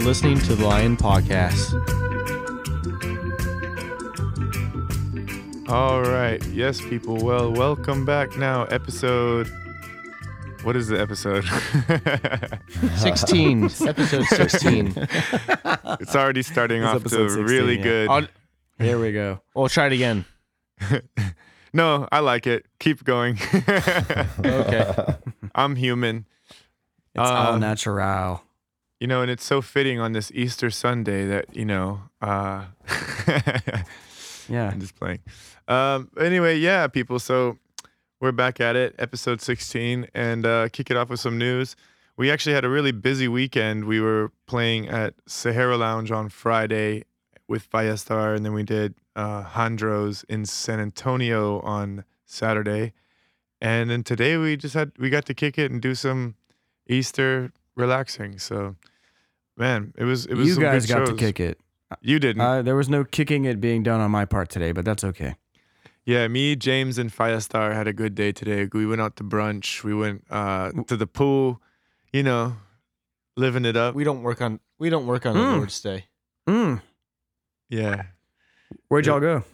are listening to the Lion Podcast. All right. Yes, people. Well, welcome back now. Episode. What is the episode? 16, episode 16. it's already starting It's off episode to 16, really yeah. good. I'll, Here we go. we'll try it again. no, I like it. Keep going. Okay. I'm human. It's all Uh, natural. You know, and it's so fitting on this Easter Sunday that, you know, uh, Yeah. I'm just playing. Um, anyway, yeah, people. So we're back at it, episode 16, and uh, kick it off with some news. We actually had a really busy weekend. We were playing at Sahara Lounge on Friday with Firestar, and then we did uh, Handros in San Antonio on Saturday, and then today we just had we got to kick it and do some Easter relaxing. So, man, it was it was You some guys good got to kick it. You didn't. Uh, there was no kicking it being done on my part today, but that's okay. Yeah, me, James, and Firestar had a good day today. We went out to brunch. We went uh, to the pool. You know, living it up. We don't work on we don't work on the Mm. Lord's Day. Mm. Yeah. Where'd y'all go?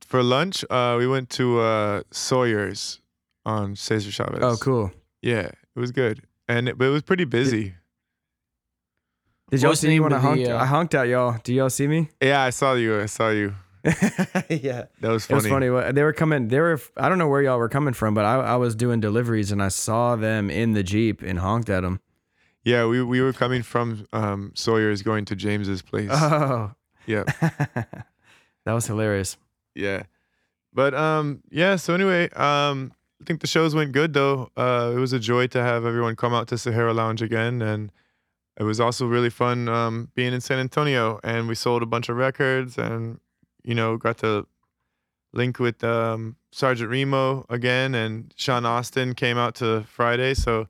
For lunch, uh, we went to uh, Sawyer's on Cesar Chavez. Oh, cool. Yeah, it was good, and it, but it was pretty busy. Did What y'all was the see me name when I of the, honked? uh, I honked at y'all. Do y'all see me? yeah, I saw you. I saw you. yeah. That was It funny. was funny. What- They were coming. They were. I don't know where y'all were coming from, but I, I was doing deliveries and I saw them in the jeep and honked at them. Yeah, we we were coming from um, Sawyer's going to James's place. Oh, Yeah. that was hilarious. Yeah. But um yeah, so anyway, um I think the shows went good though. Uh it was a joy to have everyone come out to Sahara Lounge again and it was also really fun um being in San Antonio and we sold a bunch of records and you know, got to link with um Sergeant Remo again and Sean Austin came out to Friday, so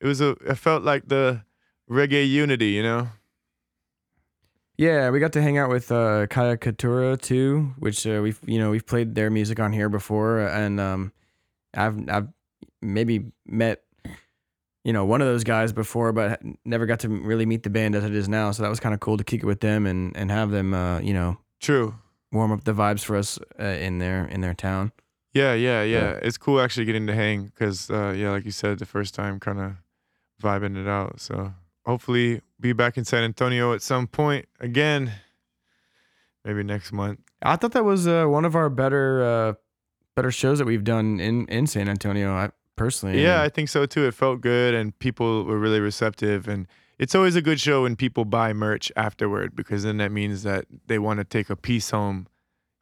it was a it felt like the reggae unity, you know. Yeah, we got to hang out with uh, Kaya Katura too, which uh, we've you know we've played their music on here before, and um, I've I've maybe met you know one of those guys before, but never got to really meet the band as it is now. So that was kind of cool to kick it with them and and have them uh, you know True. warm up the vibes for us uh, in their in their town. Yeah, yeah, yeah. Yeah. It's cool actually getting to hang because, uh, yeah, like you said, the first time kind of vibing it out. So hopefully be back in San Antonio at some point again. Maybe next month. I thought that was uh, one of our better uh, better shows that we've done in in San Antonio. I personally, Yeah, I think so too. It felt good and people were really receptive. And it's always a good show when people buy merch afterward because then that means that they want to take a piece home.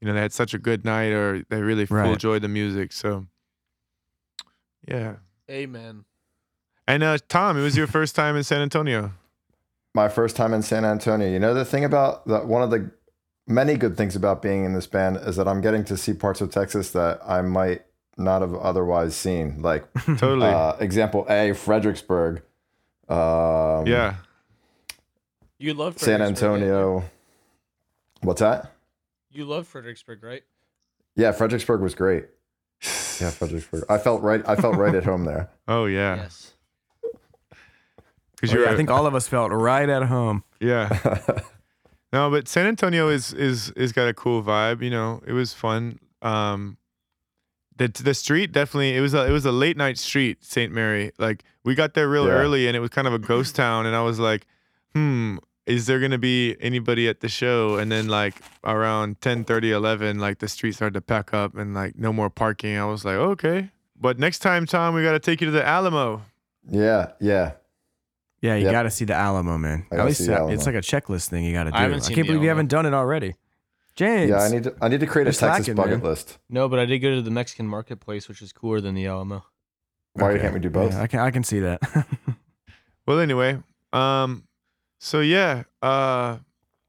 You know, they had such a good night or they really full Right. enjoyed the music. So, yeah. Amen. And uh, Tom, it was your first time in San Antonio. my first time in San Antonio. You know the thing about that one of the many good things about being in this band is that I'm getting to see parts of Texas that I might not have otherwise seen. Like Totally. uh, example A, Fredericksburg, um, yeah. You love San Fredericksburg, right? Antonio. What's that? You love Fredericksburg, right? Yeah, Fredericksburg was great. Yeah, Fredericksburg. I felt right. I felt right at home there. Oh yeah. Yes. Because Oh, you're. yeah, I think all of us felt right at home. Yeah. No, but San Antonio is is is got a cool vibe. You know, it was fun. Um, the the street definitely. It was a it was a late night street, Saint Mary. Like we got there real Yeah. early, and it was kind of a ghost town. And I was like, hmm. Is there gonna be anybody at the show? And then like around 10, 11, like the street started to pack up and like no more parking. I was like, okay. But next time, Tom, we gotta take you to the Alamo. yeah, yeah. Yeah, you Yep. got to see the Alamo, man. I At least see the Alamo. it's like a checklist thing you got to do. I haven't seen can't the believe you haven't done it already. James. Yeah, I need to. I need to create a You're Texas slacking, bucket man. list. No, but I did go to the Mexican marketplace, which is cooler than the Alamo. Why Okay. can't we do both? Yeah, I can I can see that. Well, anyway, um, so yeah, uh,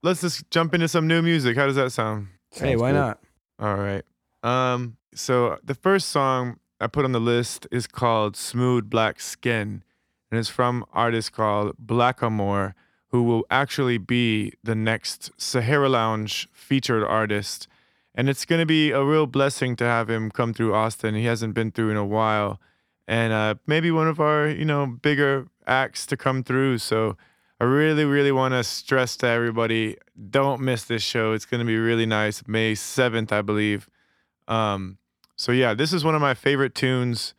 let's just jump into some new music. How does that sound? hey, Sounds why good. not? All right. Um, so the first song I put on the list is called "Smooth Black Skin," and it's from artist called Blackamore, who will actually be the next Sahara Lounge featured artist. And it's gonna be a real blessing to have him come through Austin. He hasn't been through in a while, and uh, maybe one of our you know bigger acts to come through. So I really, really want to stress to everybody: don't miss this show. It's going to be really nice. May seventh, I believe. Um, so yeah, this is one of my favorite tunes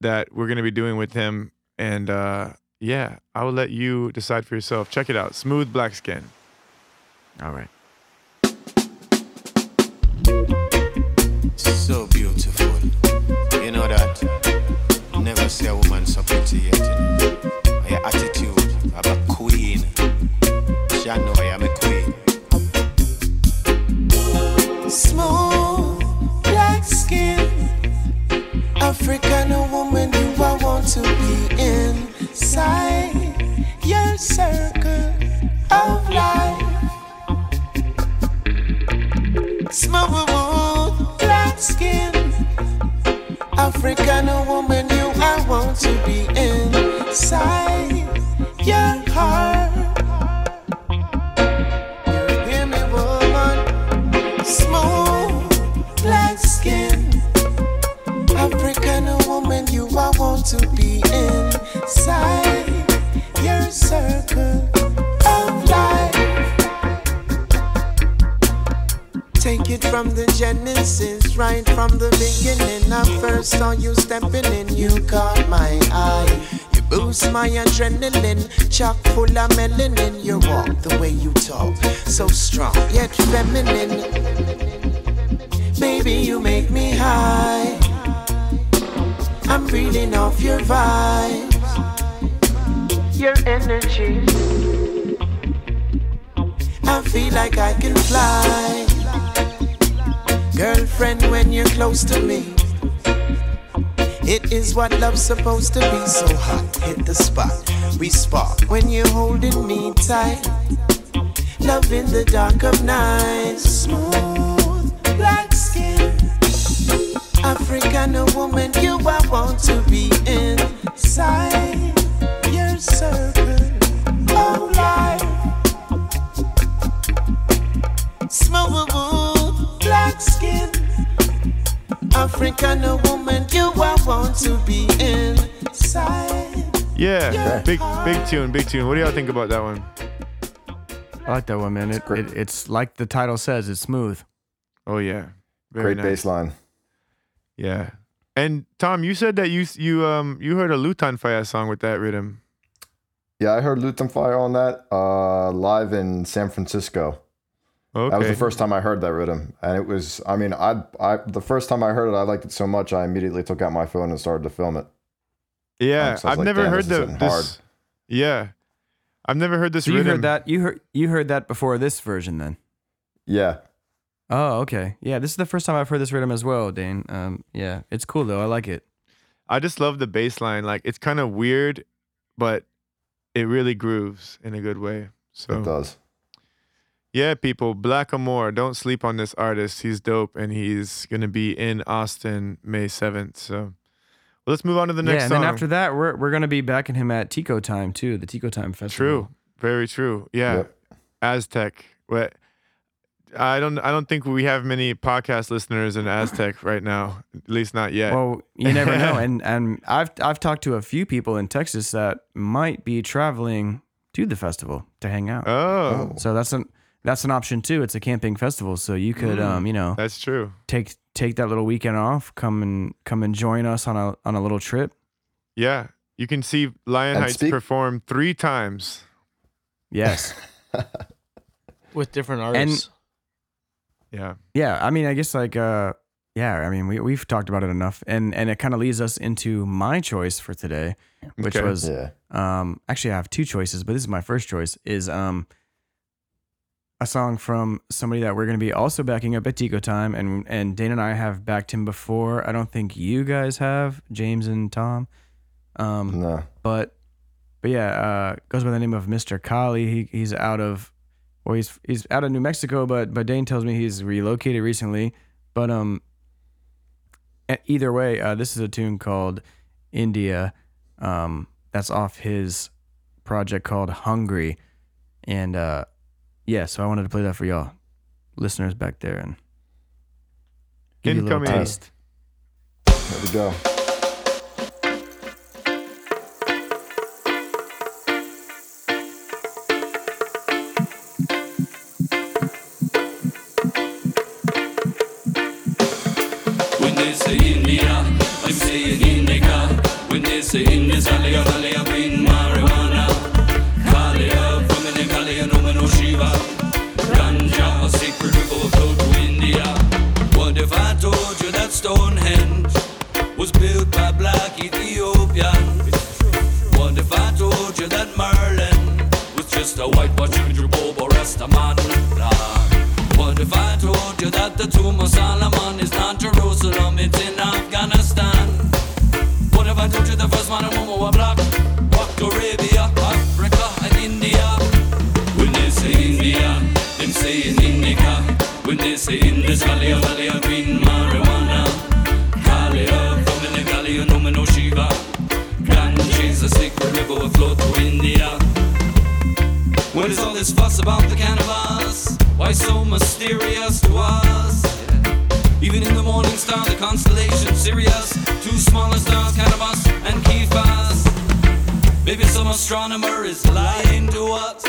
that we're going to be doing with him, and uh, yeah, I will let you decide for yourself. Check it out, Smooth Black Skin. All right. So beautiful. You know that? Never see a woman so pretty yet. You know? Your attitude of a queen. She know I am a queen. Smooth black skin. African African woman, you I want to be inside. Your from the genesis, right from the beginning. I first saw you stepping in, you caught my eye. You boost my adrenaline, chock full of melanin. You walk the way you talk, so strong yet feminine. Baby, you make me high. I'm reading off your vibes, your energy. I feel like I can fly. Girlfriend, when you're close to me, it is what love's supposed to be. So hot, hit the spot. We spark when you're holding me tight. Love in the dark of night. Smooth, black skin. African woman, you I want to be inside your circle African woman, you I want to be inside. Yeah, Yeah. big, big tune, big tune. What do y'all think about that one? I like that one, man. It, it, it's like the title says, it's smooth. Oh yeah, very Great nice. bass line. Yeah. And Tom, you said that you you um you heard a Lutan Fyah song with that rhythm. Yeah, I heard Lutan Fyah on that uh, live in San Francisco. Okay. That was the first time I heard that rhythm, and it was. I mean, I, I the first time I heard it, I liked it so much, I immediately took out my phone and started to film it. Yeah, Um, so I was I've like, never heard this is the this. hard. Yeah, I've never heard this So you rhythm. heard that? You heard you heard that before this version, then? Yeah, Oh, okay. Yeah, this is the first time I've heard this rhythm as well, Dane. Um, yeah, it's cool though. I like it. I just love the bass line. Like it's kind of weird, but it really grooves in a good way. So it does. Yeah, people, Blackamore, don't sleep on this artist. He's dope, and he's gonna be in Austin May seventh. So well, let's move on to the next yeah, and song. then after that, we're we're gonna be backing him at Tico Time too, the Tico Time festival. True, very true. Yeah, Yep. Aztec. What? I don't. I don't think we have many podcast listeners in Aztec right now. At least not yet. Well, you never know, and and I've I've talked to a few people in Texas that might be traveling to the festival to hang out. oh, So that's an that's an option too. It's a camping festival, so you could Mm. um you know that's true. take take that little weekend off, come and come and join us on a on a little trip. Yeah, you can see Lion And Heights speak- perform three times. Yes. with different artists. Yeah. yeah, I mean, I guess like uh yeah, I mean, we we've talked about it enough, and and it kind of leads us into my choice for today, which Okay. was Yeah, um actually I have two choices, but this is my first choice is um a song from somebody that we're going to be also backing up at Tico Time, and and Dana and I have backed him before. I don't think you guys have, James and Tom. Um, no, but but yeah, uh, goes by the name of Mr. Kali. He he's out of well, he's he's out of New Mexico, but but Dane tells me he's relocated recently. But um, either way, uh, this is a tune called India. Um, that's off his project called Hungry, and uh, yeah, so I wanted to play that for y'all, listeners back there, and give you a little Incoming. taste. there we go. Astronomer is lying to us.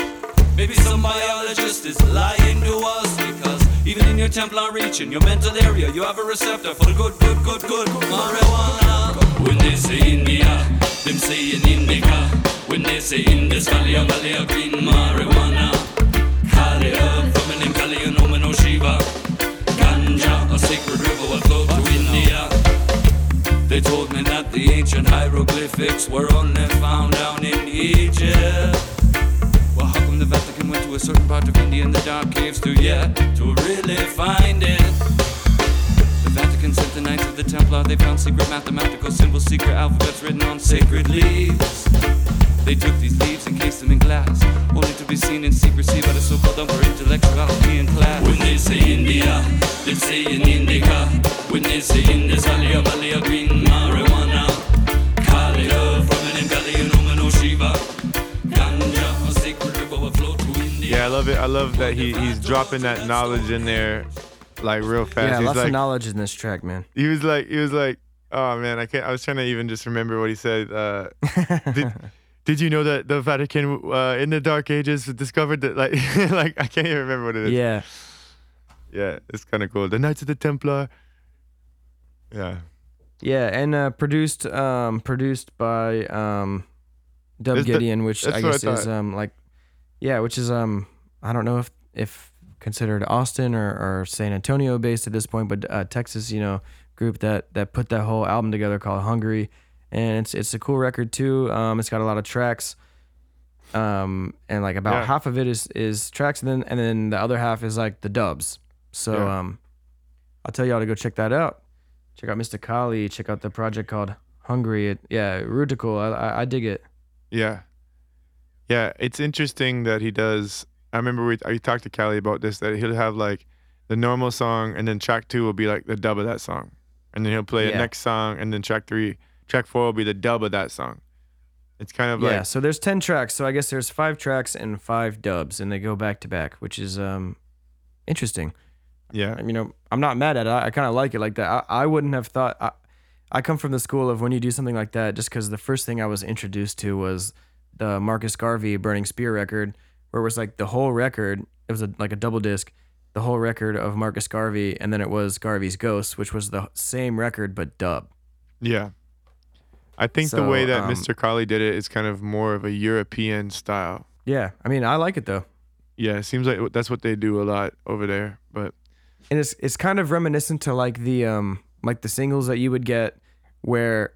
Maybe some biologist is lying to us because even in your temporal region, your mental area, you have a receptor for the good, good, good, good marijuana. When they say India, them say in Indica. When they say in this valley, a valley of green marijuana. Kali up from an Kali, no man, no Shiva. Ganja, a sacred river will flow to India. They told me the ancient hieroglyphics were only found down in Egypt. Well, how come the Vatican went to a certain part of India in the dark caves to yet to really find it? The Vatican sent the Knights of the Templar. They found secret mathematical symbols, secret alphabets written on sacred leaves. They took these leaves and cased them in glass, only to be seen in secrecy by the so-called upper intellectuality and class. When they say India, they say in Indica. When they say in this valley, a valley of green marijuana. It. I love that he he's dropping that knowledge in there, like real fast. Yeah, he's lots like, of knowledge in this track, man. he was like, he was like, oh man, I can't. I was trying to even just remember what he said. Uh, did, did you know that the Vatican uh, in the Dark Ages discovered that like like I can't even remember what it is. Yeah. yeah, it's kind of cool. The Knights of the Templar. Yeah, Yeah, and uh, produced um produced by um Dub Gideon, which I what I guess is um like yeah, which is um I don't know if if considered Austin or, or San Antonio based at this point, but uh, Texas, you know, group that that put that whole album together called Hungry, and it's it's a cool record too. Um, it's got a lot of tracks. Um, and like about Yeah. half of it is is tracks, and then and then the other half is like the dubs. So Yeah. um, I'll tell y'all to go check that out. Check out Mr. Kali. Check out the project called Hungry. It, yeah, Rutical. I, I I dig it. yeah, yeah. It's interesting that he does. I remember we I talked to Callie about this. That he'll have like the normal song, and then track two will be like the dub of that song, and then he'll play Yeah. next song, and then track three, track four will be the dub of that song. It's kind of yeah. like so there's ten tracks. So I guess there's five tracks and five dubs, and they go back to back, which is um interesting. yeah, I mean, you know, I'm not mad at it. I, I kind of like it like that. I, I wouldn't have thought. I, I come from the school of when you do something like that, just because the first thing I was introduced to was the Marcus Garvey Burning Spear record, where it was like the whole record. It was a, like a double disc, the whole record of Marcus Garvey, and then it was Garvey's Ghost, which was the same record but dub. yeah. I think the way that um, Mr. Colley did it is kind of more of a European style. Yeah, I mean, I like it though. Yeah, it seems like that's what they do a lot over there. But and it's it's kind of reminiscent to like the um like the singles that you would get where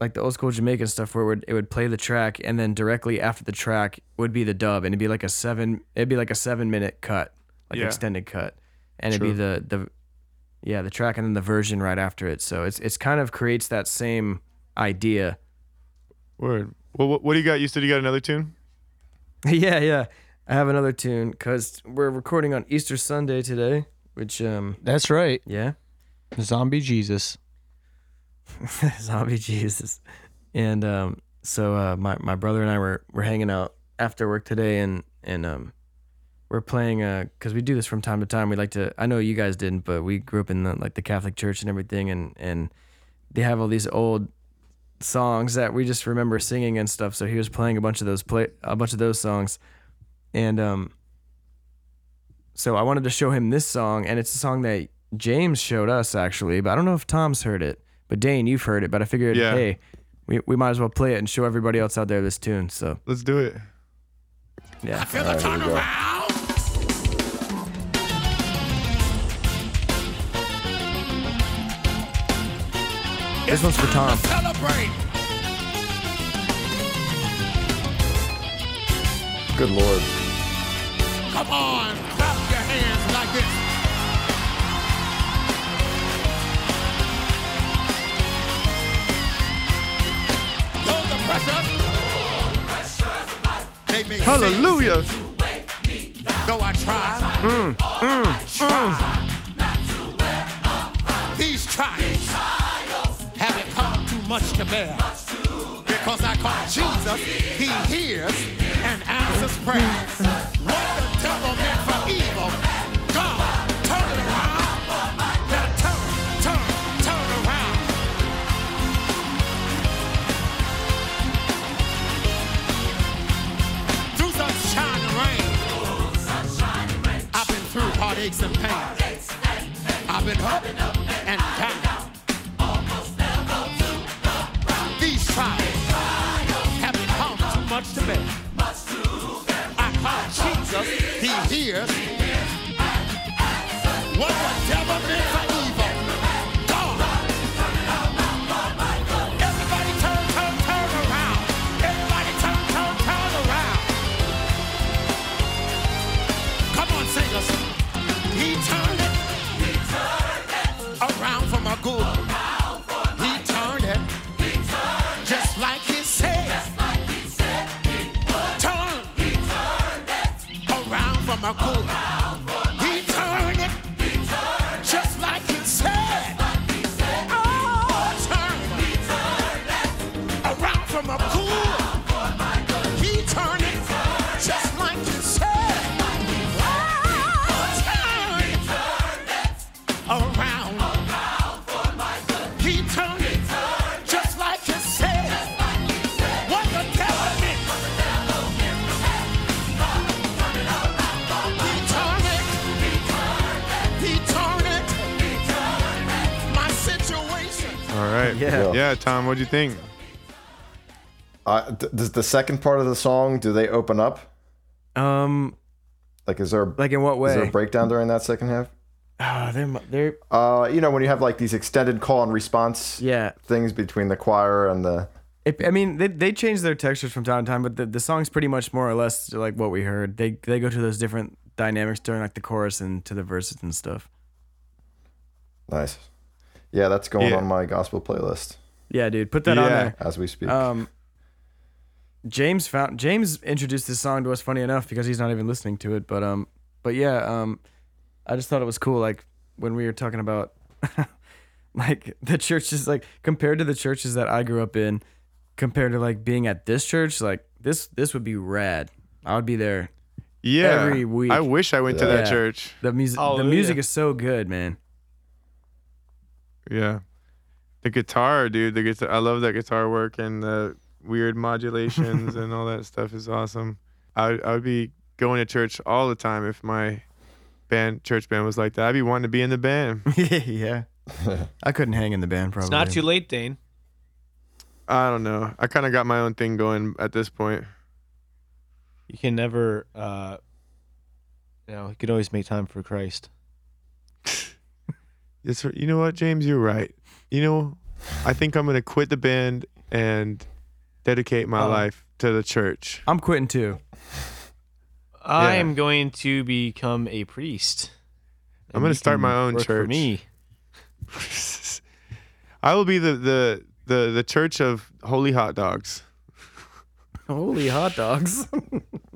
like the old school Jamaican stuff where it would, it would play the track and then directly after the track would be the dub and it'd be like a seven it'd be like a seven minute cut like Yeah. extended cut and it'd be the the yeah the track and then the version right after it so it's it's kind of creates that same idea word. Well, what, what do you got? You said you got another tune? yeah yeah I have another tune because we're recording on Easter Sunday today which um That's right. yeah Zombie Jesus. zombie Jesus. And um, so uh, my my brother and I were were hanging out after work today, and and um, we're playing because we do this from time to time. We like to. I know you guys didn't, but we grew up in the, like the Catholic Church and everything, and and they have all these old songs that we just remember singing and stuff. So he was playing a bunch of those play a bunch of those songs, and um. So I wanted to show him this song, and it's a song that James showed us actually, but I don't know if Tom's heard it. But Dane, you've heard it. But I figured, Yeah. hey, we, we might as well play it and show everybody else out there this tune. So Let's do it. yeah, Feel All the right, here we go. This one's for Tom. Good lord. Come on, Hold the pressure. They may Hallelujah. say, though I try, mm, mm, try. Mm. These trials haven't come too much to bear. Because I call Jesus, He hears and answers prayers. What the devil meant for evil, what'd you think? Uh, d- does the second part of the song do they open up? um, Like, is there like in what is there a breakdown during that second half? Ah, they're they're Uh, you know, when you have like these extended call and response yeah. things between the choir and the It, I mean, they they change their textures from time to time, but the, the song's pretty much more or less like what we heard. They they go to those different dynamics during like the chorus and to the verses and stuff. nice. Yeah, that's going Yeah. on my gospel playlist Yeah, dude, put that on there. as we speak. Um, James found James introduced this song to us. Funny enough, because he's not even listening to it. But um, but yeah, um, I just thought it was cool. Like when we were talking about, like the churches, like compared to the churches that I grew up in, compared to like being at this church, like this this would be rad. I would be there. Yeah. Every week. I wish I went to that Yeah. church. The music, the music is so good, man. Yeah. The guitar, dude. The guitar. I love that guitar work and the weird modulations and all that stuff is awesome. I I would be going to church all the time if my band church band was like that. I'd be wanting to be in the band. yeah, I couldn't hang in the band. Probably It's not too late, Dane. I don't know. I kind of got my own thing going at this point. You can never, uh, you know, you can always make time for Christ. It's, you know what, James? You're right. You know, I think I'm gonna quit the band and dedicate my Oh. life to the church. I'm quitting too. I Yeah. am going to become a priest. I'm gonna start my own work For church. me, I will be the the the the church of holy hot dogs. Holy hot dogs!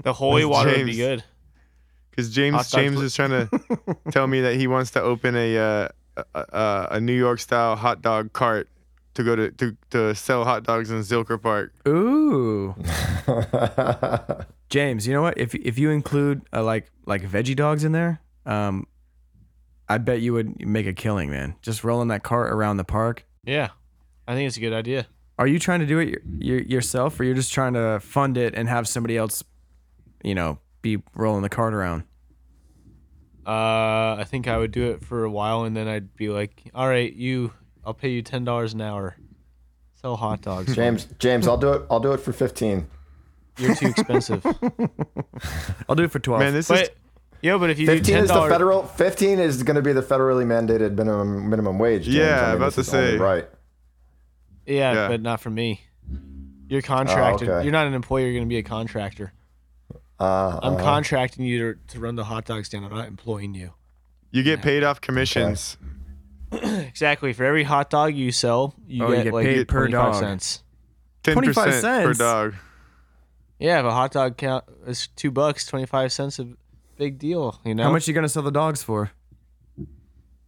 the holy That's water would be good. Because James James for- is trying to tell me that he wants to open a uh, a, a, a New York style hot dog cart to go to, to to sell hot dogs in Zilker Park. Ooh, James, you know what? If if you include uh, like like veggie dogs in there, um, I bet you would make a killing, man. Just rolling that cart around the park. Yeah, I think it's a good idea. Are you trying to do it your, your, yourself, or you're just trying to fund it and have somebody else, you know, be rolling the cart around? Uh, I think I would do it for a while, and then I'd be like, "All right, you, I'll pay you ten dollars an hour. Sell hot dogs. James, James, I'll do it. I'll do it for fifteen. You're too expensive. I'll do it for twelve. Man, this is but yo, but if you do Fifteen ten is the federal. Fifteen is going to be the federally mandated minimum minimum wage. James. Yeah, I mean, about to say. Right. yeah, Yeah. but not for me. You're contracted. okay. You're not an employer. You're gonna be a contractor. Uh, I'm uh-huh. contracting you to, to run the hot dog stand. I'm not employing you. you get paid off commissions. Exactly. For every hot dog you sell, you Oh, you get, get like paid per 25 dog. cents. Ten 25 percent per cents. dog. Yeah, if a hot dog count is two bucks, 25 cents a big deal. You know, How much you gonna sell the dogs for?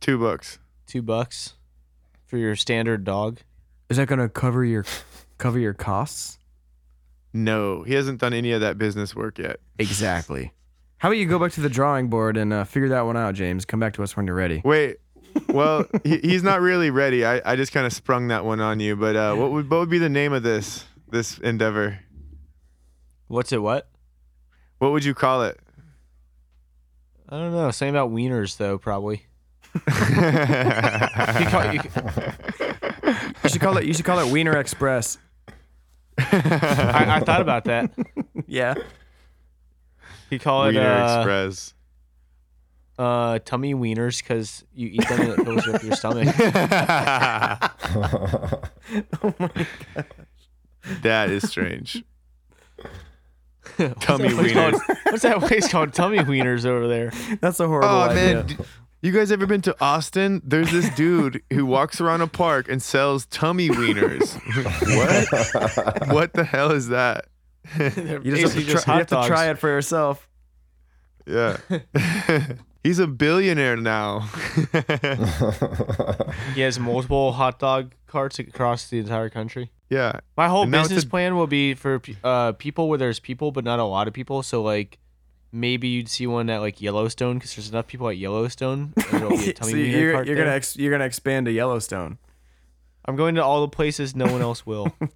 Two bucks. Two bucks for your standard dog. Is that gonna cover your cover your costs? No, he hasn't done any of that business work yet. Exactly. How about you go back to the drawing board and uh, figure that one out, James? Come back to us when you're ready. Wait. Well, he, he's not really ready. I, I just kind of sprung that one on you. But uh, what would what would be the name of this this endeavor? What's it? What? What would you call it? I don't know. Something about wieners though, probably. You call- you- You should call it. You should call it Wiener Express. I, I thought about that. Yeah. You call it Wiener uh, Express. uh, tummy wieners because you eat them and it fills up your stomach. Oh my god. That is strange. Tummy What's wieners. called- What's that place called? Tummy wieners over there. That's a horrible Oh idea. man, d- you guys ever been to Austin? There's this dude who walks around a park and sells tummy wieners. what? what the hell is that? You just, have to, basically try, just you have to try it for yourself. Yeah. He's a billionaire now. He has multiple hot dog carts across the entire country. yeah. My whole And now it's business a- plan will be for uh, people where there's people, but not a lot of people. So like, maybe you'd see one at like Yellowstone because there's enough people at Yellowstone. And be a tummy so you're, you're gonna ex, you're gonna expand to Yellowstone. I'm going to all the places no one else will.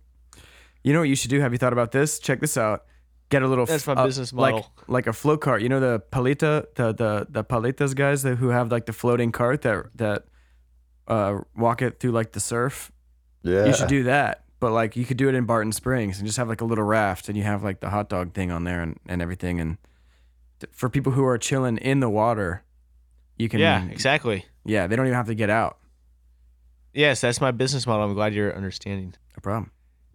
You know what you should do? Have you thought about this? Check this out. Get a little. That's f- my uh, business like- model. Like, a float cart. You know the paleta, the the the paletas guys that, who have like the floating cart that that uh, walk it through like the surf. yeah. You should do that. But like you could do it in Barton Springs and just have like a little raft and you have like the hot dog thing on there and, and everything. And t- for people who are chilling in the water, you can. yeah, exactly. Yeah, they don't even have to get out. Yes, that's my business model. I'm glad you're understanding. No problem.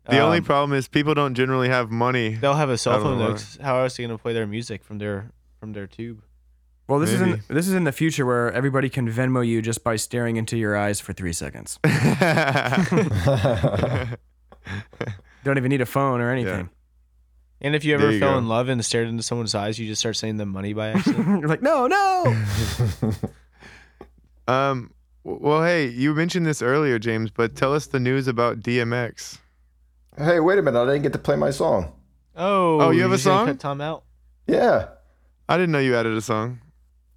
The only Um, problem is people don't generally have money. they'll have a cell I phone though. How else are they gonna play their music from their from their tube? Well, this is in this is in the future where everybody can Venmo you just by staring into your eyes for three seconds. Don't even need a phone or anything. And if you There ever you fell go. in love and stared into someone's eyes, you just start saying them money by accident. You're like, no, no. um. w- Well, hey, you mentioned this earlier, James, but tell us the news about DMX. hey, wait a minute! I didn't get to play my song. oh, Oh, you have a just gonna song? Cut Tom out. Yeah. I didn't know you added a song.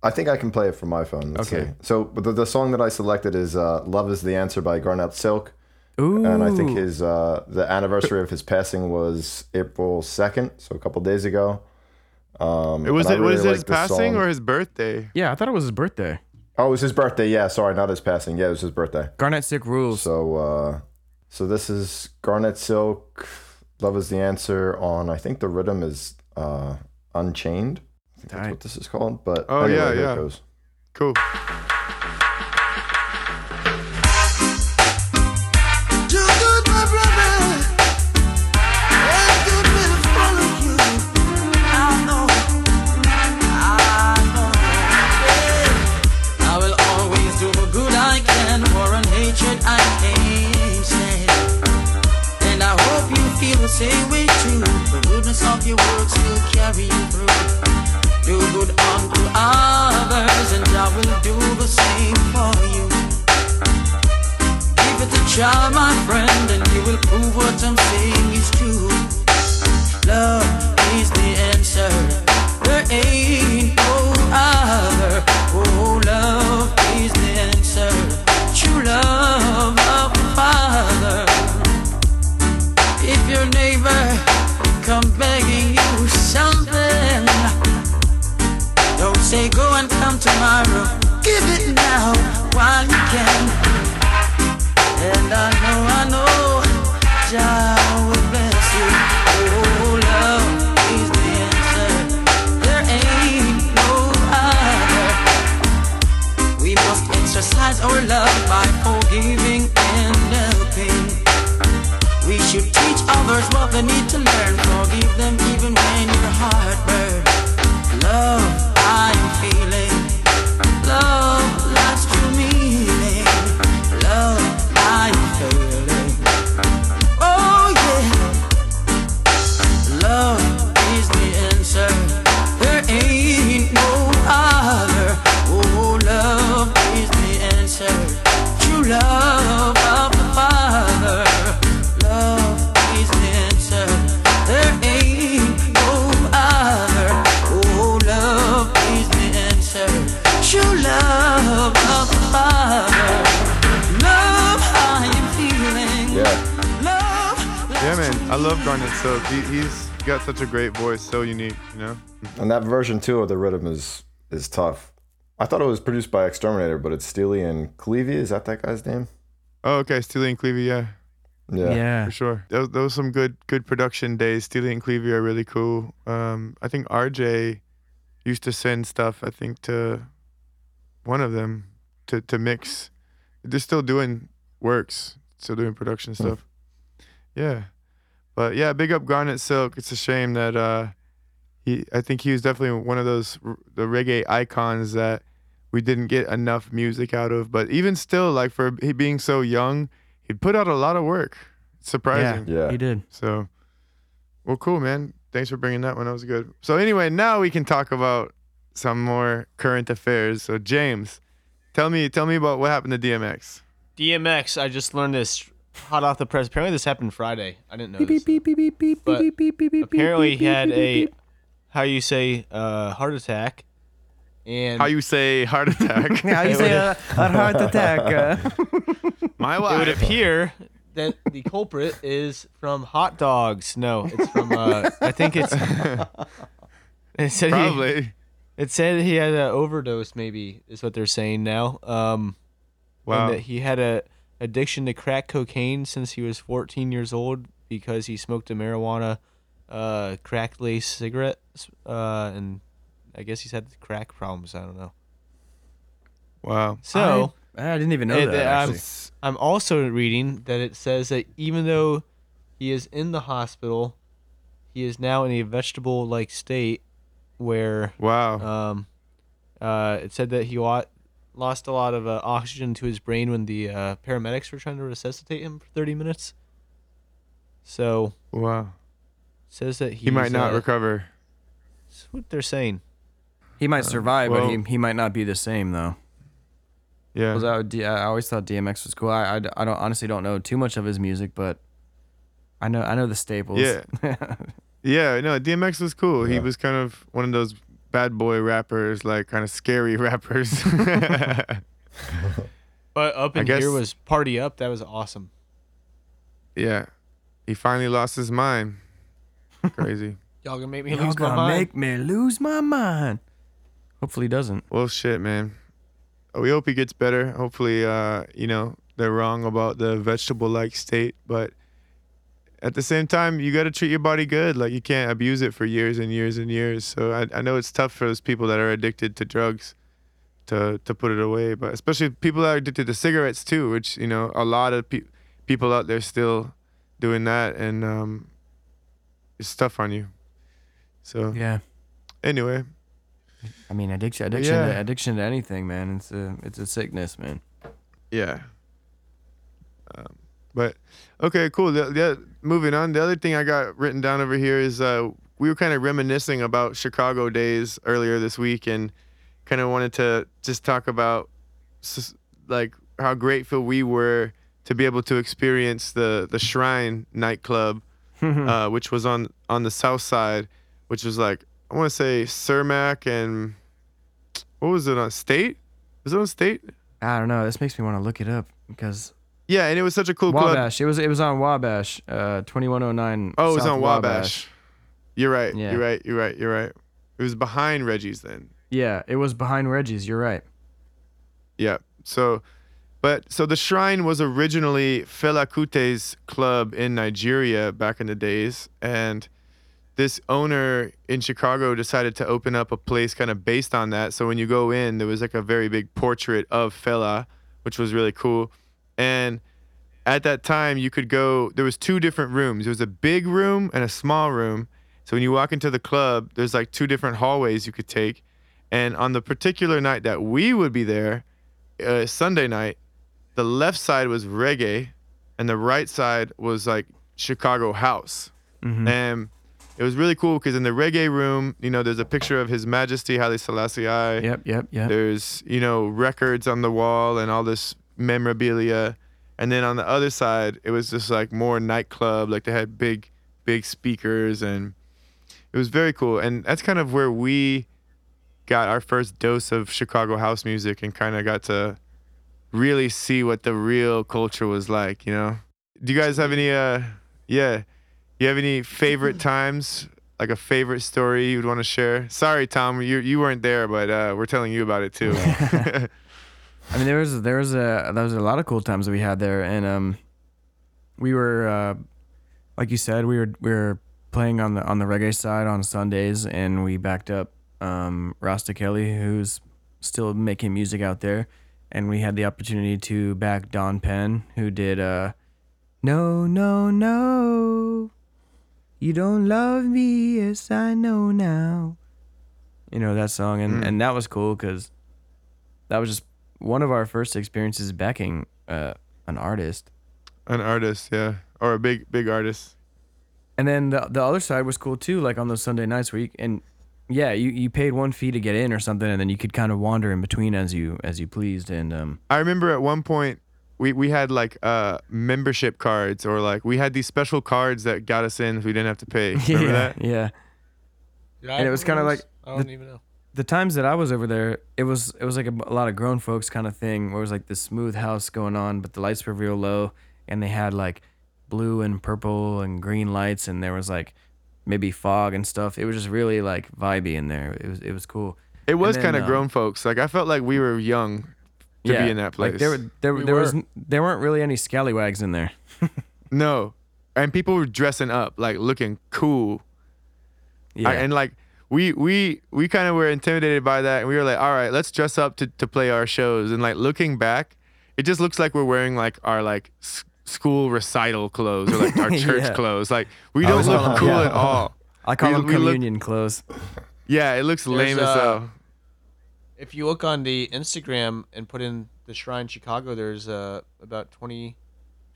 I think I can play it from my phone. Let's Okay. see. So the, the song that I selected is uh, "Love Is the Answer" by Garnet Silk, Ooh. and I think his uh, the anniversary of his passing was April second, so a couple days ago. Um, It was and I it was really his passing song. or his birthday? Yeah, I thought it was his birthday. Oh, it was his birthday. Yeah, sorry, not his passing. Yeah, it was his birthday. Garnet Silk rules. So, uh, so this is Garnet Silk. Love is the answer. On I think the rhythm is uh, Unchained. I think that's Tight. what this is called. But Oh, anyway, yeah, yeah. It goes. Cool. Will same for you. Give it a try, my friend, and you will prove what I'm saying is true. Love is the answer. There ain't no other. Oh, love is the answer. True love of the Father. If your neighbor come begging you something, don't say go and come tomorrow. Give it now while you can. And I know, I know, Jah will bless you. Oh, love is the answer. There ain't no other. We must exercise our love by forgiving and helping. We should teach others what they need to learn. Such a great voice, so unique, you know? And that version too of the rhythm is is tough. I thought it was produced by Exterminator, but it's Steely and Clevie. Is that that guy's name? Oh, okay. Steely and Clevie, yeah. Yeah. Yeah. For sure. Those, those some good good production days. Steely and Clevie are really cool. Um, I think RJ used to send stuff, I think, to one of them to, to mix. They're still doing works, still doing production Hmm. stuff. Yeah. But yeah, big up Garnet Silk. It's a shame that uh he I think he was definitely one of those the reggae icons that we didn't get enough music out of. But even still, like for he being so young, he put out a lot of work. It's surprising. Yeah. He did. So, well, cool, man. Thanks for bringing that one. That was good. So, anyway, now we can talk about some more current affairs. So, James, tell me, tell me about what happened to DMX. DMX, I just learned this hot off the press. Apparently, this happened Friday. I didn't know this. Beep, beep, beep, beep, But beep, beep, beep, beep, Apparently, beep, he had beep, a beep, beep. how you say uh, heart attack, and How you say heart attack? How you say a, a heart attack? Uh, My it would appear that the culprit is from hot dogs. No, it's from. Uh, I think it's. It said he, Probably. it said he had an overdose. Maybe is what they're saying now. Um, Wow. and that he had a addiction to crack cocaine since he was 14 years old because he smoked a marijuana uh crack lace cigarette uh and I guess he's had crack problems I don't know Wow. so I, I didn't even know it- that. I'm, I'm also reading that it says that even though he is in the hospital he is now in a vegetable like state where Wow. um, uh, it said that he lo- lost a lot of uh, oxygen to his brain when the uh, paramedics were trying to resuscitate him for 30 minutes. So wow. says that He might not uh, recover. That's what they're saying. He might survive, but he, he might not be the same though. Yeah. 'Cause I, I always thought DMX was cool. I, I, I don't honestly don't know too much of his music, but I know I know the staples. Yeah. Yeah, no, DMX was cool. He was kind of one of those bad boy rappers, like kind of scary rappers. But up I in here was Party Up. That was awesome. yeah. He finally lost his mind. Crazy. Y'all gonna make me Y'all lose my gonna mind. make me lose my mind. Hopefully he doesn't. Well, shit, man. We hope he gets better. Hopefully, uh, you know, they're wrong about the vegetable-like state, but at the same time, you got to treat your body good. Like you can't abuse it for years and years and years. So I, I know it's tough for those people that are addicted to drugs to to put it away, but especially people that are addicted to cigarettes too, which you know a lot of pe- people out there still doing that, and um, it's tough on you. So Yeah. anyway, I mean addiction addiction Yeah. to, addiction to anything, man. It's a it's a sickness, man. Yeah. Um, but okay, cool. The, the, moving on. The other thing I got written down over here is uh, we were kind of reminiscing about Chicago days earlier this week, and kind of wanted to just talk about like how grateful we were to be able to experience the the Shrine nightclub, uh, which was on on the south side, which was like I want to say Cermak and what was it on State? Was it on State? I don't know. This makes me want to look it up because Yeah, and it was such a cool club. Wabash. It was it was on Wabash, uh, twenty one oh nine. Oh, it was on Wabash. You're right. Yeah. You're right. You're right. You're right. It was behind Reggie's then. Yeah, it was behind Reggie's. You're right. Yeah. So, but so the shrine was originally Fela Kuti's club in Nigeria back in the days, and this owner in Chicago decided to open up a place kind of based on that. So when you go in, there was like a very big portrait of Fela, which was really cool, and at that time you could go. There was two different rooms. There was a big room and a small room. So when you walk into the club, there's like two different hallways you could take. And on the particular night that we would be there, uh, Sunday night, the left side was reggae, and the right side was like Chicago house. Mhm. And it was really cool because in the reggae room, you know, there's a picture of His Majesty Haile Selassie. Yep, yep, yep. There's you know records on the wall and all this memorabilia, and then on the other side, it was just like more nightclub. Like they had big, big speakers, and it was very cool. And that's kind of where we got our first dose of Chicago house music and kind of got to really see what the real culture was like. You know, do you guys have any? Uh, yeah, you have any favorite times? Like a favorite story you'd want to share? Sorry, Tom, you you weren't there, but uh, we're telling you about it too. I mean, there was there was a there was a lot of cool times that we had there, and um, we were uh, like you said, we were we were playing on the on the reggae side on Sundays, and we backed up um, Rasta Kelly, who's still making music out there, and we had the opportunity to back Dawn Penn, who did uh, no no no, you don't love me, yes I know now. You know that song, and Mm. and that was cool because that was just one of our first experiences backing uh, an artist. An artist, yeah, or a big big artist. And then the the other side was cool too, like on those Sunday nights where you and yeah, you, you paid one fee to get in or something, and then you could kind of wander in between as you as you pleased. And um, I remember at one point we, we had like uh membership cards or like we had these special cards that got us in if we didn't have to pay. Remember yeah, that? yeah. Did I And it was kinda like I don't even know. The times that I was over there, it was it was like a, a lot of grown folks kind of thing, where it was like this smooth house going on, but the lights were real low, and they had like blue and purple and green lights, and there was like maybe fog and stuff. It was just really like vibey in there. It was it was cool. It was kind of um, grown folks. Like I felt like we were young to be in that place. Like there were there, We there was were. n- there weren't really any scallywags in there. no, and people were dressing up, like looking cool. Yeah. I- and like we we we kind of were intimidated by that, and we were like, all right, let's dress up to to play our shows. And like looking back, it just looks like we're wearing like our like s- school recital clothes or like our church Yeah. clothes. Like we don't look on- cool yeah. at all. I call we- them we look- communion clothes. Yeah, it looks lame There's, as uh, hell. If you look on the Instagram and put in the Shrine Chicago, there's uh, about 20,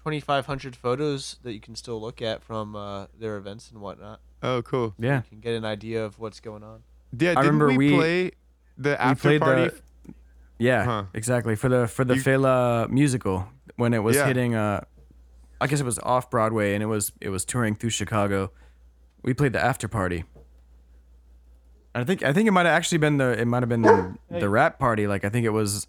2,500 photos that you can still look at from uh, their events and whatnot. Oh, cool. Yeah. You can get an idea of what's going on. Yeah, I didn't remember we, we- play the we after played party? the yeah Huh. exactly for the for the You- Fela musical when it was Yeah. hitting uh I guess it was off Broadway and it was it was touring through Chicago. We played the after party. I think I think it might have actually been the it might have been the, the rap party. Like I think it was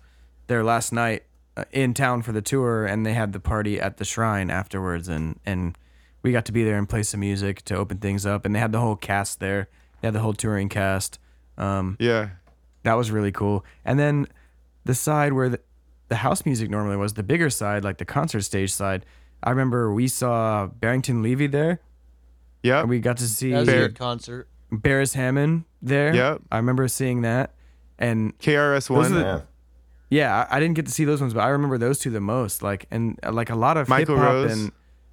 their last night uh, in town for the tour, and they had the party at the shrine afterwards, and and we got to be there and play some music to open things up, and they had the whole cast there. They had the whole touring cast. Um, yeah. that was really cool. And then the side where the, the house music normally was, the bigger side, like the concert stage side. I remember we saw Barrington Levy there, Yeah, we got to see That was a good concert. Beres Hammond there. Yep. I remember seeing that. And KRS One. Yeah. yeah, I, I didn't get to see those ones, but I remember those two the most. Like, and uh, like a lot of Michael Rose. and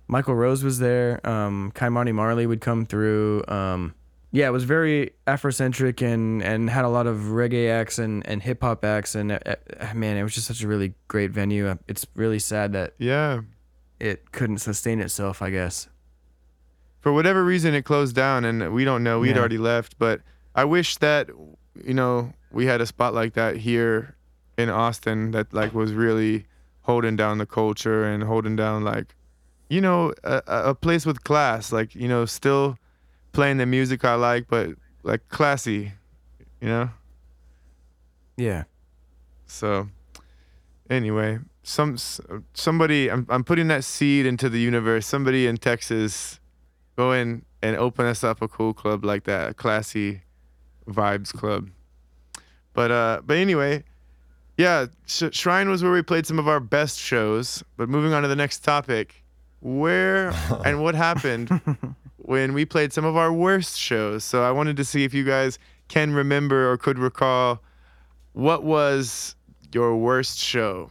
Michael Rose was there. Um, Ky-Mani Marley would come through. Um, yeah, it was very Afrocentric and and had a lot of reggae acts and and hip hop acts. And uh, uh, man, it was just such a really great venue. Uh, It's really sad that yeah. it couldn't sustain itself. I guess. for whatever reason it closed down and we don't know we'd Yeah. already left but i wish that you know we had a spot like that here in austin that like was really holding down the culture and holding down like you know a, a place with class like you know still playing the music i like but like classy you know Yeah. so anyway some somebody I'm, I'm putting that seed into the universe somebody in texas go in and open us up a cool club like that a classy vibes club But uh, but anyway, yeah, Sh- Shrine was where we played some of our best shows. But moving on to the next topic, where and what happened when we played some of our worst shows? So I wanted to see if you guys can remember or could recall what was your worst show.